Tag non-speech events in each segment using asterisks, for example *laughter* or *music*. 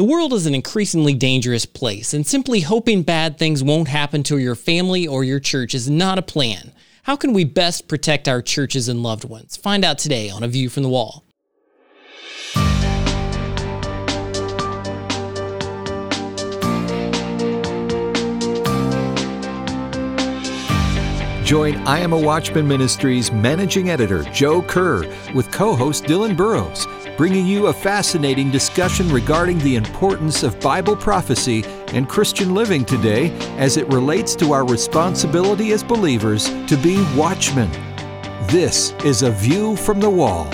The world is an increasingly dangerous place, and simply hoping bad things won't happen to your family or your church is not a plan. How can we best protect our churches and loved ones? Find out today on A View from the Wall. Join I Am a Watchman Ministries managing editor Joe Kerr with co host Dylan Burrows, bringing you a fascinating discussion regarding the importance of Bible prophecy and Christian living today as it relates to our responsibility as believers to be watchmen. This is A View from the Wall.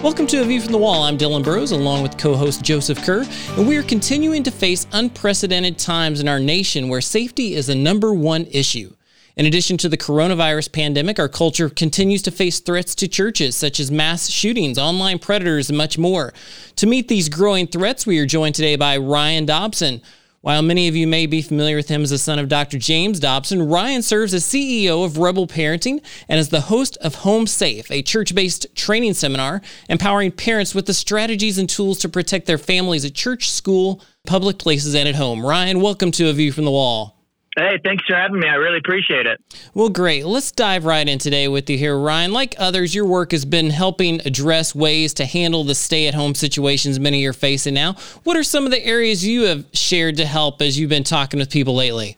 Welcome to A View from the Wall. I'm Dylan Burrows along with co host Joseph Kerr, and we are continuing to face unprecedented times in our nation where safety is a number one issue. In addition to the coronavirus pandemic, our culture continues to face threats to churches, such as mass shootings, online predators, and much more. To meet these growing threats, we are joined today by Ryan Dobson. While many of you may be familiar with him as the son of Dr. James Dobson, Ryan serves as CEO of Rebel Parenting and is the host of Home Safe, a church based training seminar empowering parents with the strategies and tools to protect their families at church, school, public places, and at home. Ryan, welcome to A View from the Wall. Hey, thanks for having me. I really appreciate it. Well, great. Let's dive right in today with you here, Ryan. Like others, your work has been helping address ways to handle the stay at home situations many are facing now. What are some of the areas you have shared to help as you've been talking with people lately?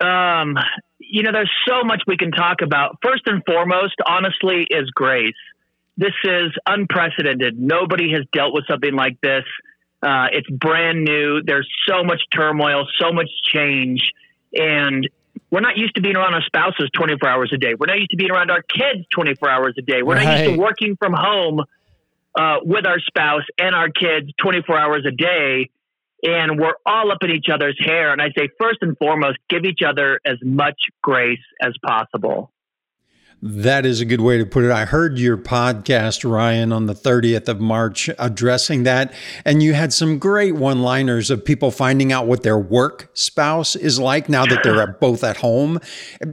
Um, you know, there's so much we can talk about. First and foremost, honestly, is grace. This is unprecedented. Nobody has dealt with something like this. Uh, it's brand new. There's so much turmoil, so much change and we're not used to being around our spouses 24 hours a day. We're not used to being around our kids 24 hours a day. We're right. not used to working from home uh, with our spouse and our kids 24 hours a day. And we're all up in each other's hair. And I say, first and foremost, give each other as much grace as possible. That is a good way to put it. I heard your podcast, Ryan, on the 30th of March addressing that. And you had some great one liners of people finding out what their work spouse is like now that they're *clears throat* both at home.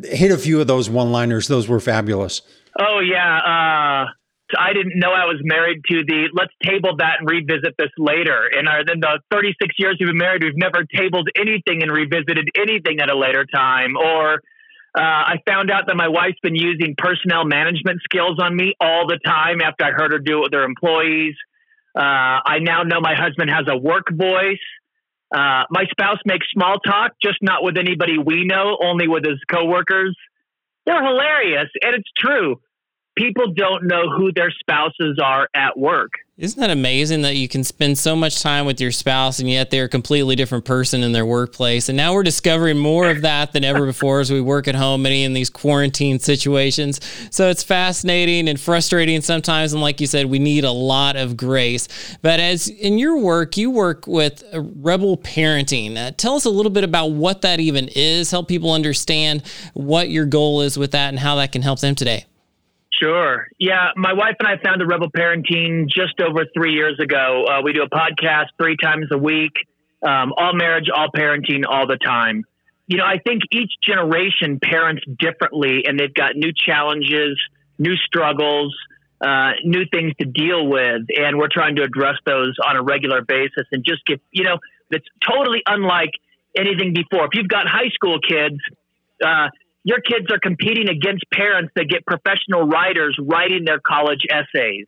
Hit a few of those one liners. Those were fabulous. Oh, yeah. Uh, I didn't know I was married to the let's table that and revisit this later. In our in the 36 years we've been married, we've never tabled anything and revisited anything at a later time. Or uh, I found out that my wife's been using personnel management skills on me all the time after I heard her do it with her employees. Uh, I now know my husband has a work voice. Uh, my spouse makes small talk, just not with anybody we know, only with his coworkers. They're hilarious, and it's true. People don't know who their spouses are at work. Isn't that amazing that you can spend so much time with your spouse and yet they're a completely different person in their workplace? And now we're discovering more of that than ever before as we work at home, many in these quarantine situations. So it's fascinating and frustrating sometimes. And like you said, we need a lot of grace. But as in your work, you work with Rebel Parenting. Uh, tell us a little bit about what that even is, help people understand what your goal is with that and how that can help them today. Sure. Yeah, my wife and I founded Rebel Parenting just over three years ago. Uh, we do a podcast three times a week, um, all marriage, all parenting, all the time. You know, I think each generation parents differently, and they've got new challenges, new struggles, uh, new things to deal with, and we're trying to address those on a regular basis and just get you know, it's totally unlike anything before. If you've got high school kids, uh, your kids are competing against parents that get professional writers writing their college essays.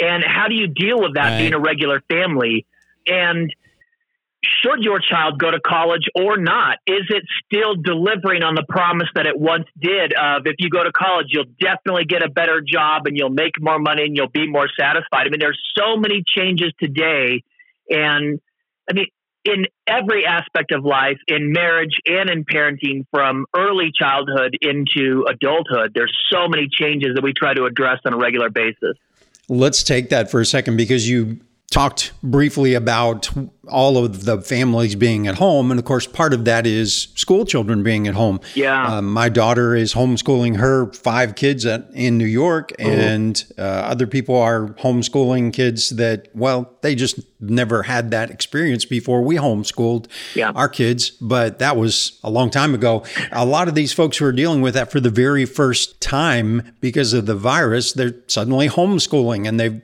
And how do you deal with that right. being a regular family? And should your child go to college or not? Is it still delivering on the promise that it once did of if you go to college, you'll definitely get a better job and you'll make more money and you'll be more satisfied? I mean, there's so many changes today. And I mean, in every aspect of life, in marriage and in parenting, from early childhood into adulthood. There's so many changes that we try to address on a regular basis. Let's take that for a second because you talked briefly about all of the families being at home. And of course, part of that is school children being at home. Yeah. Uh, my daughter is homeschooling her five kids at, in New York, oh. and uh, other people are homeschooling kids that, well, they just never had that experience before we homeschooled yeah. our kids. But that was a long time ago. A lot of these folks who are dealing with that for the very first time because of the virus, they're suddenly homeschooling and they've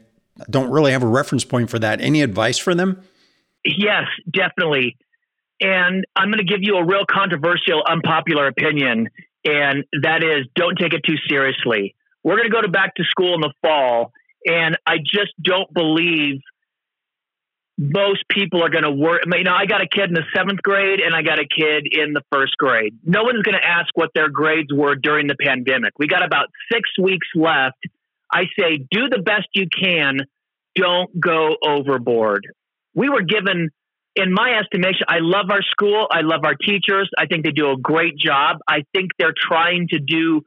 don't really have a reference point for that. Any advice for them? Yes, definitely. And I'm going to give you a real controversial, unpopular opinion, and that is don't take it too seriously. We're going to go to back to school in the fall, and I just don't believe most people are going to work. You know, I got a kid in the seventh grade and I got a kid in the first grade. No one's going to ask what their grades were during the pandemic. We got about six weeks left. I say, do the best you can. Don't go overboard. We were given, in my estimation, I love our school. I love our teachers. I think they do a great job. I think they're trying to do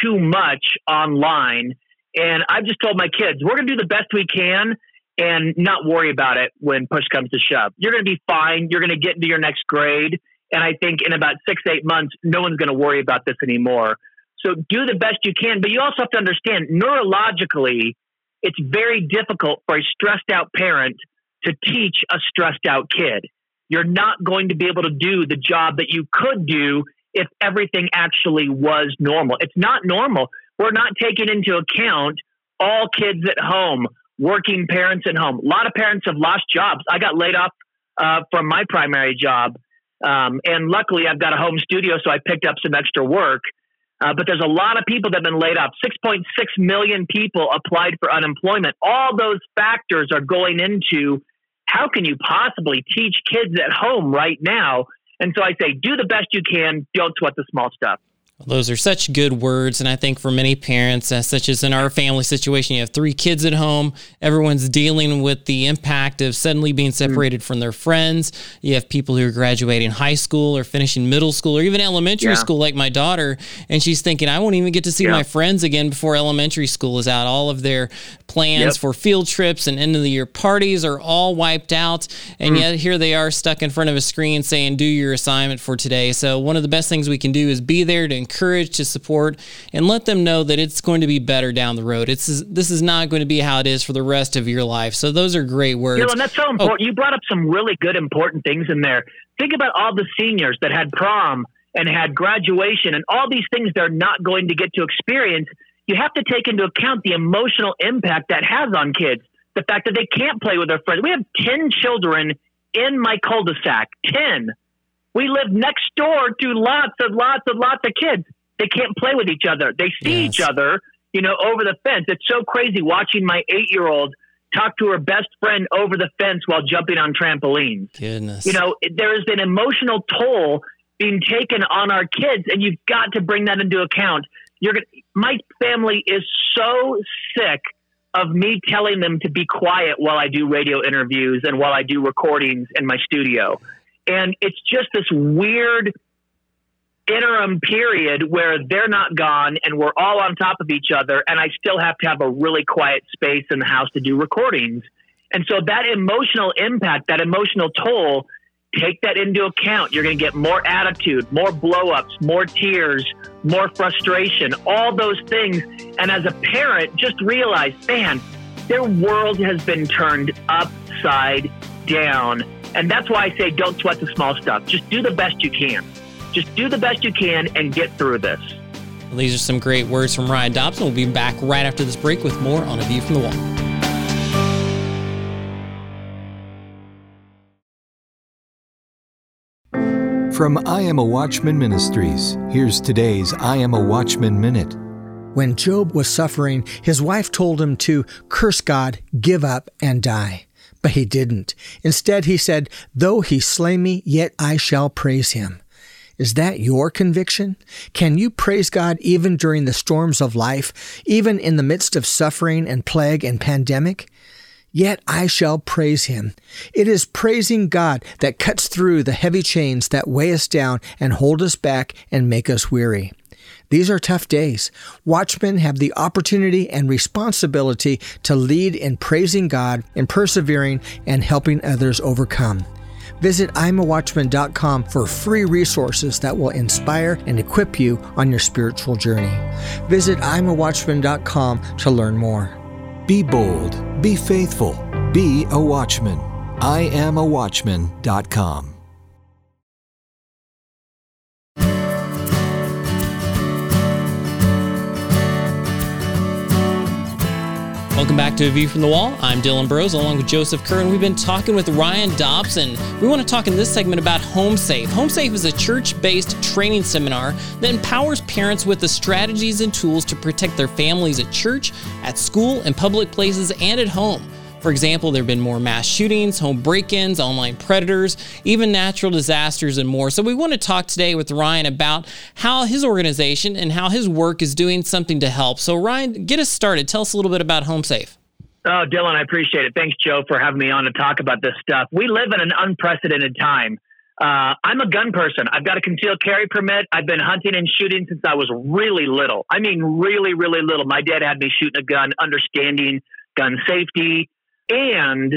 too much online. And I've just told my kids, we're going to do the best we can and not worry about it when push comes to shove. You're going to be fine. You're going to get into your next grade. And I think in about six, eight months, no one's going to worry about this anymore. So do the best you can. But you also have to understand neurologically, it's very difficult for a stressed out parent to teach a stressed out kid. You're not going to be able to do the job that you could do if everything actually was normal. It's not normal. We're not taking into account all kids at home, working parents at home. A lot of parents have lost jobs. I got laid off uh, from my primary job. Um, and luckily, I've got a home studio, so I picked up some extra work. Uh, but there's a lot of people that have been laid off. 6.6 million people applied for unemployment. All those factors are going into how can you possibly teach kids at home right now? And so I say, do the best you can. Don't sweat the small stuff. Those are such good words. And I think for many parents, uh, such as in our family situation, you have three kids at home, everyone's dealing with the impact of suddenly being separated mm. from their friends. You have people who are graduating high school or finishing middle school or even elementary yeah. school, like my daughter. And she's thinking, I won't even get to see yeah. my friends again before elementary school is out. All of their plans yep. for field trips and end of the year parties are all wiped out. And mm. yet here they are stuck in front of a screen saying, do your assignment for today. So one of the best things we can do is be there to encourage, to support, and let them know that it's going to be better down the road. It's this is not going to be how it is for the rest of your life. So those are great words. You know, and that's so oh. important. Oh. You brought up some really good, important things in there. Think about all the seniors that had prom and had graduation and all these things they're not going to get to experience. You have to take into account the emotional impact that has on kids. The fact that they can't play with their friends. We have 10 children in my cul-de-sac. 10 we live next door to lots and lots and lots of kids. They can't play with each other. They see yes. each other, you know, over the fence. It's so crazy watching my eight year old talk to her best friend over the fence while jumping on trampolines. Goodness. You know, there is an emotional toll being taken on our kids, and you've got to bring that into account. You're gonna, my family is so sick of me telling them to be quiet while I do radio interviews and while I do recordings in my studio. And it's just this weird interim period where they're not gone and we're all on top of each other. And I still have to have a really quiet space in the house to do recordings. And so that emotional impact, that emotional toll, take that into account. You're going to get more attitude, more blowups, more tears, more frustration, all those things. And as a parent, just realize, man, their world has been turned upside down and that's why I say don't sweat the small stuff. Just do the best you can. Just do the best you can and get through this. Well, these are some great words from Ryan Dobson. We'll be back right after this break with more on A View from the Wall. From I Am a Watchman Ministries, here's today's I Am a Watchman Minute. When Job was suffering, his wife told him to curse God, give up, and die. But he didn't. Instead, he said, Though he slay me, yet I shall praise him. Is that your conviction? Can you praise God even during the storms of life, even in the midst of suffering and plague and pandemic? Yet I shall praise him. It is praising God that cuts through the heavy chains that weigh us down and hold us back and make us weary. These are tough days. Watchmen have the opportunity and responsibility to lead in praising God, in persevering, and helping others overcome. Visit imawatchman.com for free resources that will inspire and equip you on your spiritual journey. Visit imawatchman.com to learn more. Be bold, be faithful, be a watchman. imawatchman.com. Welcome back to A View from the Wall. I'm Dylan Burrows along with Joseph Kerr, and we've been talking with Ryan Dobson. We want to talk in this segment about Home Safe. Home Safe is a church based training seminar that empowers parents with the strategies and tools to protect their families at church, at school, in public places, and at home. For example, there have been more mass shootings, home break ins, online predators, even natural disasters, and more. So, we want to talk today with Ryan about how his organization and how his work is doing something to help. So, Ryan, get us started. Tell us a little bit about HomeSafe. Oh, Dylan, I appreciate it. Thanks, Joe, for having me on to talk about this stuff. We live in an unprecedented time. Uh, I'm a gun person. I've got a concealed carry permit. I've been hunting and shooting since I was really little. I mean, really, really little. My dad had me shooting a gun, understanding gun safety, and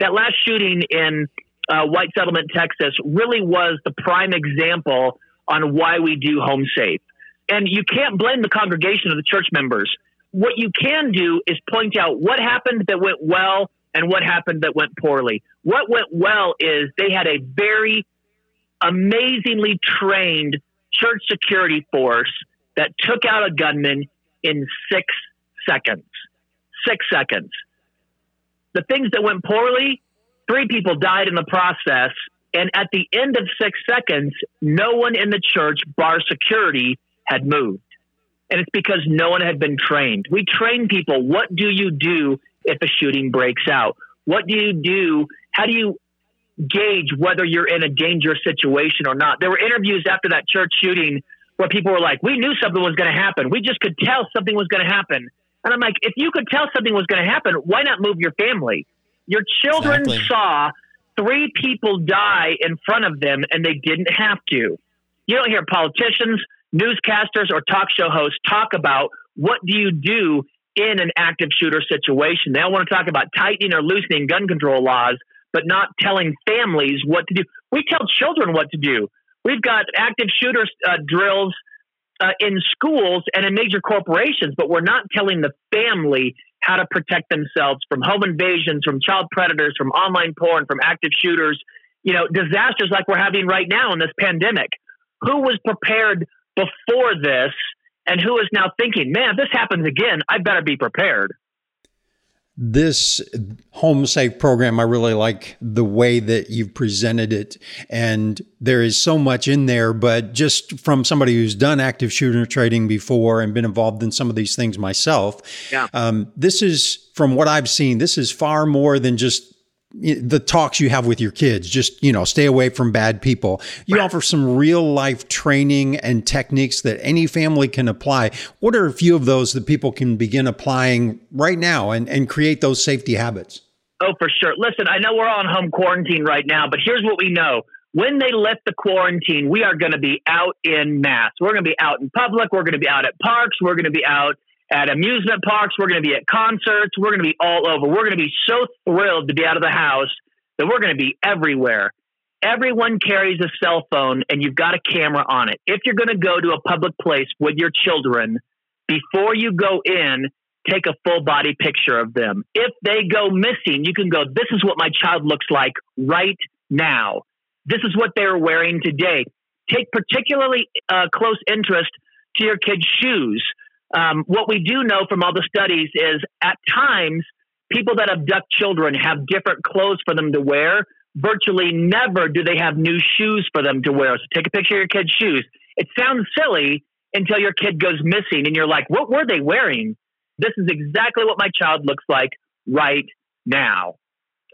that last shooting in uh, White Settlement, Texas, really was the prime example on why we do home safe. And you can't blame the congregation of the church members. What you can do is point out what happened that went well and what happened that went poorly. What went well is they had a very amazingly trained church security force that took out a gunman in six seconds. Six seconds. The things that went poorly, three people died in the process. And at the end of six seconds, no one in the church, bar security, had moved. And it's because no one had been trained. We train people. What do you do if a shooting breaks out? What do you do? How do you gauge whether you're in a dangerous situation or not? There were interviews after that church shooting where people were like, we knew something was going to happen. We just could tell something was going to happen. And I'm like, if you could tell something was going to happen, why not move your family? Your children exactly. saw three people die in front of them and they didn't have to. You don't hear politicians, newscasters, or talk show hosts talk about what do you do in an active shooter situation. They don't want to talk about tightening or loosening gun control laws, but not telling families what to do. We tell children what to do. We've got active shooter uh, drills uh, in schools and in major corporations, but we're not telling the family how to protect themselves from home invasions, from child predators, from online porn, from active shooters, you know, disasters like we're having right now in this pandemic. Who was prepared before this and who is now thinking, man, if this happens again, I better be prepared? This home safe program i really like the way that you've presented it and there is so much in there but just from somebody who's done active shooter trading before and been involved in some of these things myself yeah. Um, this is from what i've seen this is far more than just the talks you have with your kids just you know stay away from bad people. You right. offer some real life training and techniques that any family can apply. What are a few of those that people can begin applying right now and, and create those safety habits? Oh for sure. Listen i know we're on home quarantine right now but here's what we know. When they lift the quarantine we are going to be out in mass. We're going to be out in public. We're going to be out at parks. We're going to be out at amusement parks. We're going to be at concerts. We're going to be all over. We're going to be so thrilled to be out of the house that we're going to be everywhere. Everyone carries a cell phone and you've got a camera on it. If you're going to go to a public place with your children, before you go in, take a full body picture of them. If they go missing, you can go, This is what my child looks like right now. This is what they're wearing today. Take particularly uh, close interest to your kids' shoes. Um, what we do know from all the studies is at times, people that abduct children have different clothes for them to wear. Virtually never do they have new shoes for them to wear. So take a picture of your kid's shoes. It sounds silly until your kid goes missing and you're like, what were they wearing? This is exactly what my child looks like right now.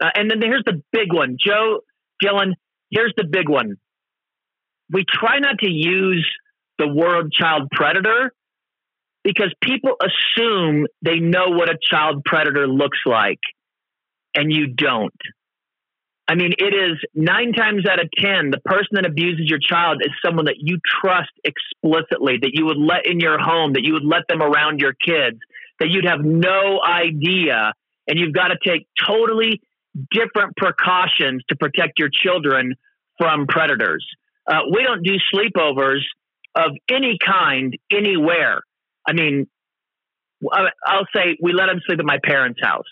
Uh, and then here's the big one. Joe, Dylan, here's the big one. We try not to use the word child predator because people assume they know what a child predator looks like, and you don't. I mean, it is nine times out of 10, the person that abuses your child is someone that you trust explicitly, that you would let in your home, that you would let them around your kids, that you'd have no idea. And you've got to take totally different precautions to protect your children from predators. Uh, we don't do sleepovers of any kind anywhere. I mean, I'll say we let them sleep at my parents' house.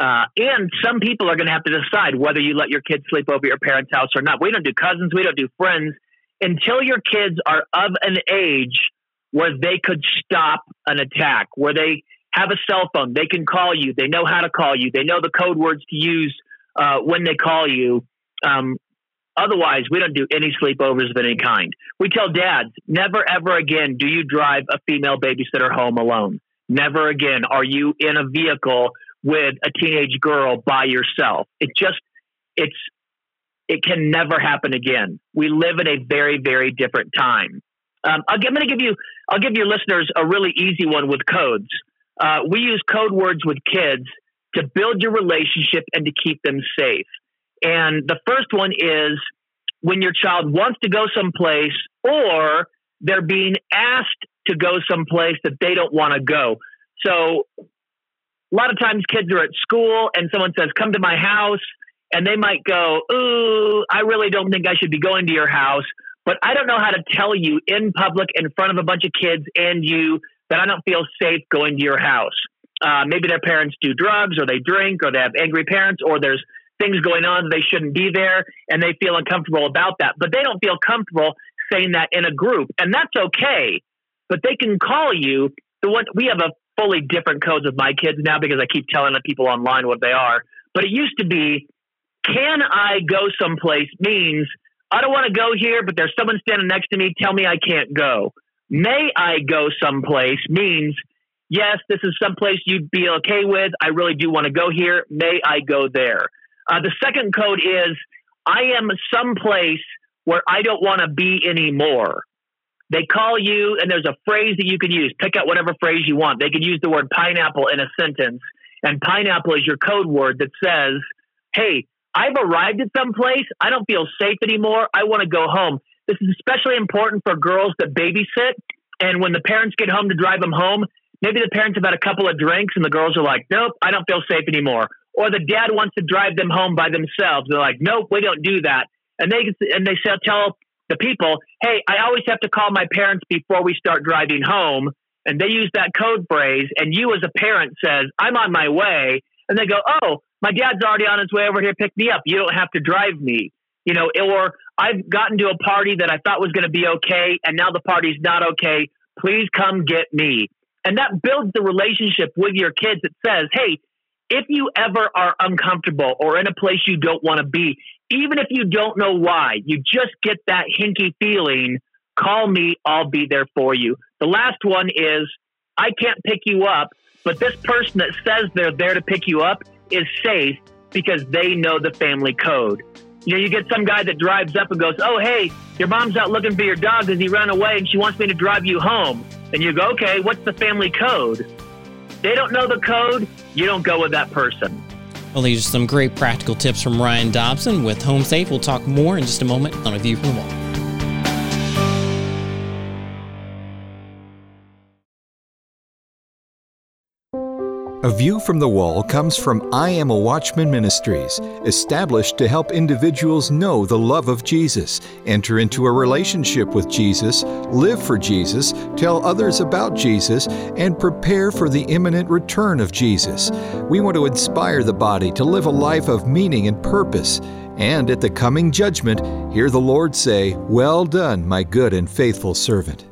Uh, and some people are going to have to decide whether you let your kids sleep over your parents' house or not. We don't do cousins, we don't do friends until your kids are of an age where they could stop an attack, where they have a cell phone. They can call you. They know how to call you. They know the code words to use uh, when they call you. Um, otherwise, we don't do any sleepovers of any kind. We tell dads, never ever again do you drive a female babysitter home alone. Never again are you in a vehicle with a teenage girl by yourself. It just, it's, it can never happen again. We live in a very, very different time. Um, I'm going to give you, I'll give your listeners a really easy one with codes. Uh, we use code words with kids to build your relationship and to keep them safe. And the first one is when your child wants to go someplace or they're being asked to go someplace that they don't want to go. So a lot of times kids are at school and someone says, Come to my house. And they might go, Ooh, I really don't think I should be going to your house. But I don't know how to tell you in public in front of a bunch of kids and you that I don't feel safe going to your house. Uh, maybe their parents do drugs or they drink or they have angry parents or there's things going on they shouldn't be there and they feel uncomfortable about that. But they don't feel comfortable saying that in a group. And that's okay. But they can call you. The one we have a fully different codes with my kids now because I keep telling the people online what they are. But it used to be, can I go someplace means I don't want to go here, but there's someone standing next to me. Tell me I can't go. May I go someplace means yes, this is someplace you'd be okay with. I really do want to go here. May I go there? Uh, the second code is I am someplace where I don't want to be anymore. They call you, and there's a phrase that you can use. Pick out whatever phrase you want. They can use the word pineapple in a sentence, and pineapple is your code word that says, Hey, I've arrived at some place. I don't feel safe anymore. I want to go home. This is especially important for girls that babysit. And when the parents get home to drive them home, maybe the parents have had a couple of drinks and the girls are like, nope, I don't feel safe anymore. Or the dad wants to drive them home by themselves. They're like, nope, we don't do that. And they and they tell the people, hey, I always have to call my parents before we start driving home. And they use that code phrase. And you, as a parent, says, I'm on my way. And they go, oh, my dad's already on his way over here pick me up. You don't have to drive me. You know, or I've gotten to a party that I thought was going to be okay, and now the party's not okay. Please come get me. And that builds the relationship with your kids It says, hey, if you ever are uncomfortable or in a place you don't want to be, even if you don't know why, you just get that hinky feeling, call me, I'll be there for you. The last one is, I can't pick you up, but this person that says they're there to pick you up is safe because they know the family code. You know, you get some guy that drives up and goes, Oh, hey, your mom's out looking for your dog because he ran away and she wants me to drive you home. And you go, Okay, what's the family code? They don't know the code, you don't go with that person. Well, these are some great practical tips from Ryan Dobson with HomeSafe. We'll talk more in just a moment on A View from the Wall. A View from the Wall comes from I Am a Watchman Ministries, established to help individuals know the love of Jesus, enter into a relationship with Jesus, live for Jesus, tell others about Jesus, and prepare for the imminent return of Jesus. We want to inspire the body to live a life of meaning and purpose. And at the coming judgment, hear the Lord say, Well done, my good and faithful servant.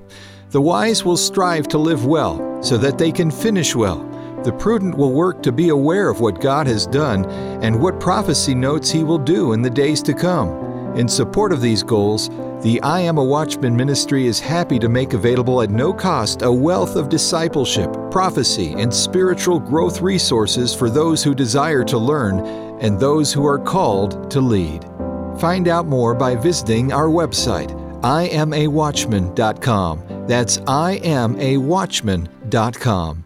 The wise will strive to live well, so that they can finish well. The prudent will work to be aware of what God has done and what prophecy notes He will do in the days to come. In support of these goals, the I Am a Watchman ministry is happy to make available at no cost a wealth of discipleship, prophecy, and spiritual growth resources for those who desire to learn and those who are called to lead. Find out more by visiting our website, iamawatchman.com. That's iamawatchman.com.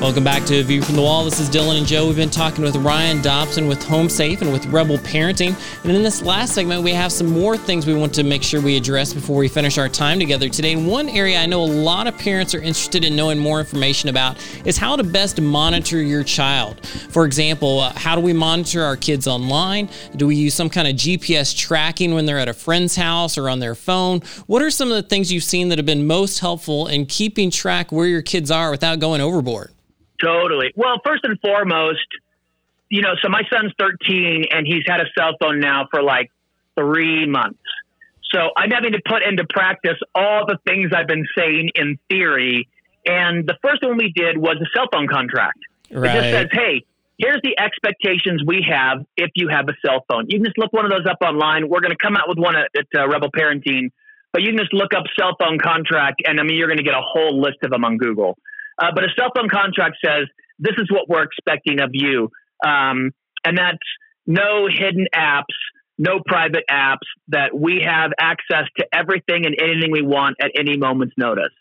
Welcome back to View from the Wall. This is Dylan and Joe. We've been talking with Ryan Dobson with Home Safe and with Rebel Parenting. And in this last segment, we have some more things we want to make sure we address before we finish our time together today. And one area I know a lot of parents are interested in knowing more information about is how to best monitor your child. For example, uh, how do we monitor our kids online? Do we use some kind of GPS tracking when they're at a friend's house or on their phone? What are some of the things you've seen that have been most helpful in keeping track where your kids are without going overboard? Totally. Well, first and foremost, you know, so my son's 13 and he's had a cell phone now for like three months. So I'm having to put into practice all the things I've been saying in theory. And the first one we did was a cell phone contract. Right. It just says, hey, here's the expectations we have if you have a cell phone. You can just look one of those up online. We're going to come out with one at, at uh, Rebel Parenting, but you can just look up cell phone contract, and I mean, you're going to get a whole list of them on Google. Uh, but a cell phone contract says, this is what we're expecting of you. Um, and that's no hidden apps, no private apps, that we have access to everything and anything we want at any moment's notice.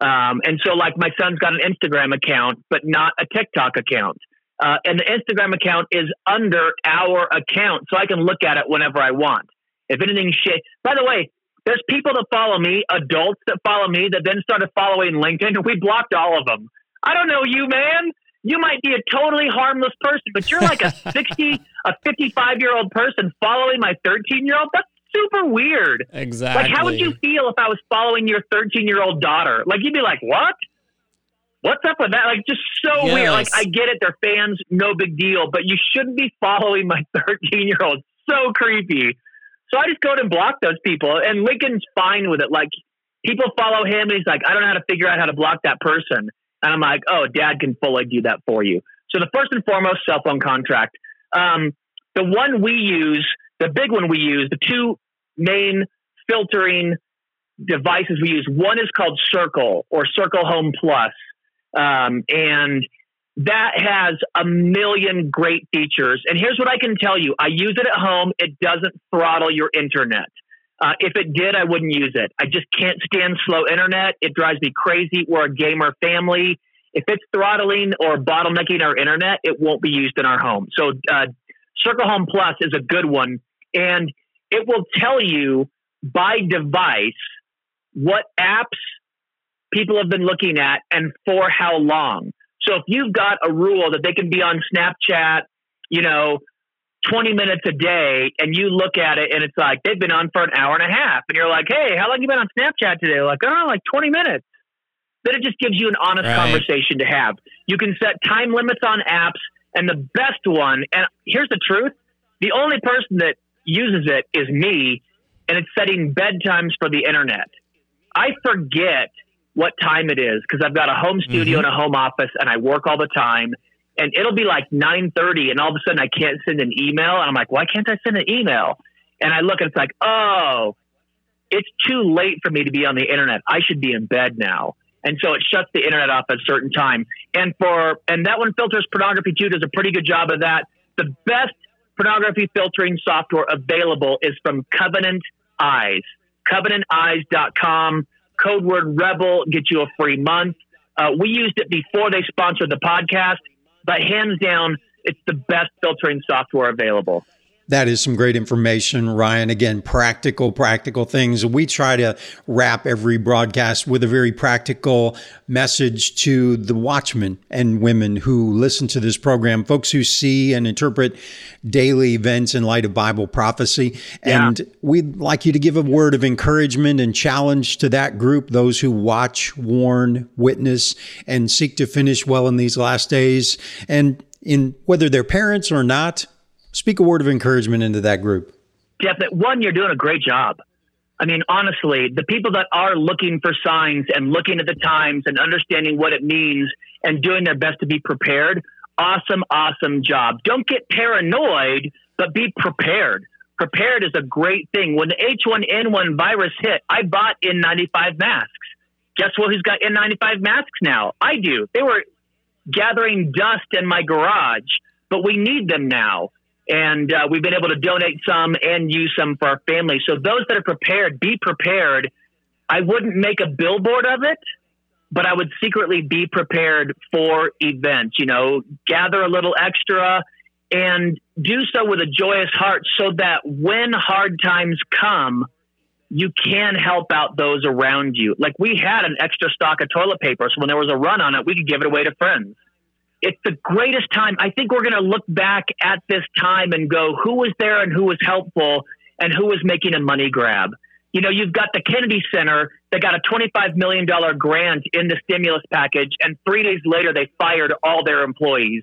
Um, and so, like, my son's got an Instagram account, but not a TikTok account. Uh, and the Instagram account is under our account, so I can look at it whenever I want. If anything shit, by the way, there's people that follow me, adults that follow me, that then started following Lincoln. And we blocked all of them. I don't know you, man you might be a totally harmless person, but you're like a *laughs* 60, a 55 year old person following my 13 year old. That's super weird. Exactly. Like, how would you feel if I was following your 13 year old daughter? Like, you'd be like, what? What's up with that? Like, just so yes. weird. Like, I get it. They're fans. No big deal. But you shouldn't be following my *laughs* 13 year old. So creepy. So I just go and block those people. And Lincoln's fine with it. Like, people follow him and he's like, I don't know how to figure out how to block that person. And I'm like, oh, dad can fully do that for you. So the first and foremost, cell phone contract. Um, the one we use, the big one we use, the two main filtering devices we use, one is called Circle or Circle Home Plus. Um, and that has a million great features. And here's what I can tell you I use it at home, it doesn't throttle your internet. Uh, if it did, I wouldn't use it. I just can't stand slow internet. It drives me crazy. We're a gamer family. If it's throttling or bottlenecking our internet, it won't be used in our home. So, uh, Circle Home Plus is a good one, and it will tell you by device what apps people have been looking at and for how long. So, if you've got a rule that they can be on Snapchat, you know, 20 minutes a day and you look at it and it's like they've been on for an hour and a half and you're like, hey, how long you been on Snapchat today? Like, oh, like 20 minutes. Then it just gives you an honest right. conversation to have. You can set time limits on apps and the best one, and here's the truth the only person that uses it is me, and it's setting bedtimes for the internet. I forget what time it is because I've got a home studio mm-hmm. and a home office and I work all the time and it'll be like 9.30 and all of a sudden i can't send an email and i'm like why can't i send an email? And i look and it's like oh it's too late for me to be on the internet. I should be in bed now. And so it shuts the internet off at a certain time. And for and that one filters pornography too does a pretty good job of that. The best pornography filtering software available is from covenant eyes. Covenanteyes.com code word rebel get you a free month uh, we used it before they sponsored the podcast but hands down, it's the best filtering software available. That is some great information, Ryan. Again, practical, practical things. We try to wrap every broadcast with a very practical message to the watchmen and women who listen to this program, folks who see and interpret daily events in light of Bible prophecy. And yeah. we'd like you to give a word of encouragement and challenge to that group, those who watch, warn, witness, and seek to finish well in these last days. And in whether they're parents or not, Speak a word of encouragement into that group. Definitely. One, you're doing a great job. I mean, honestly, the people that are looking for signs and looking at the times and understanding what it means and doing their best to be prepared, awesome, awesome job. Don't get paranoid, but be prepared. Prepared is a great thing. When the H1N1 virus hit, I bought N95 masks. Guess what? Who's got N95 masks now? I do. They were gathering dust in my garage, but we need them now and uh, we've been able to donate some and use some for our family. So those that are prepared, be prepared. I wouldn't make a billboard of it, but I would secretly be prepared for events. You know, gather a little extra and do so with a joyous heart, so that when hard times come, you can help out those around you. Like we had an extra stock of toilet paper, so when there was a run on it, we could give it away to friends it's the greatest time. I think we're going to look back at this time and go, who was there and who was helpful and who was making a money grab. You know, you've got the Kennedy Center that got a $25 million grant in the stimulus package, and three days later they fired all their employees.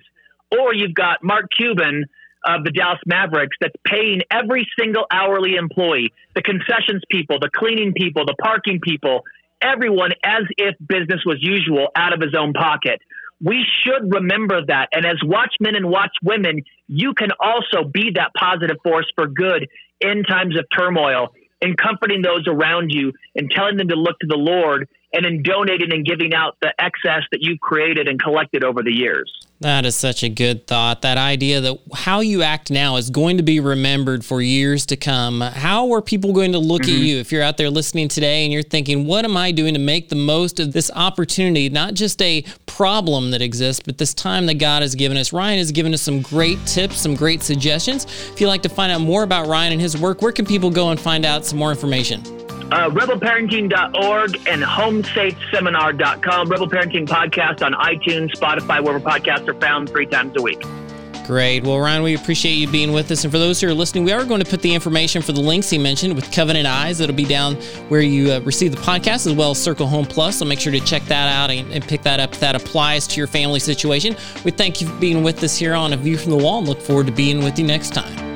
Or you've got Mark Cuban of the Dallas Mavericks that's paying every single hourly employee, the concessions people, the cleaning people, the parking people, everyone as if business was usual out of his own pocket. We should remember that. And as watchmen and watchwomen, you can also be that positive force for good in times of turmoil and comforting those around you and telling them to look to the Lord and in donating and giving out the excess that you've created and collected over the years. That is such a good thought. That idea that how you act now is going to be remembered for years to come. How are people going to look mm-hmm. at you if you're out there listening today and you're thinking, what am I doing to make the most of this opportunity? Not just a problem that exists, but this time that God has given us. Ryan has given us some great tips, some great suggestions. If you'd like to find out more about Ryan and his work, where can people go and find out some more information? Uh, rebelparenting.org and homesafeseminar.com. Rebel Parenting Podcast on iTunes, Spotify, wherever podcasts are found three times a week. Great. Well, Ryan, we appreciate you being with us. And for those who are listening, we are going to put the information for the links he mentioned with Covenant Eyes. That'll be down where you uh, receive the podcast as well as Circle Home Plus. So make sure to check that out and, and, pick that up if that applies to your family situation. We thank you for being with us here on A View from the Wall and look forward to being with you next time.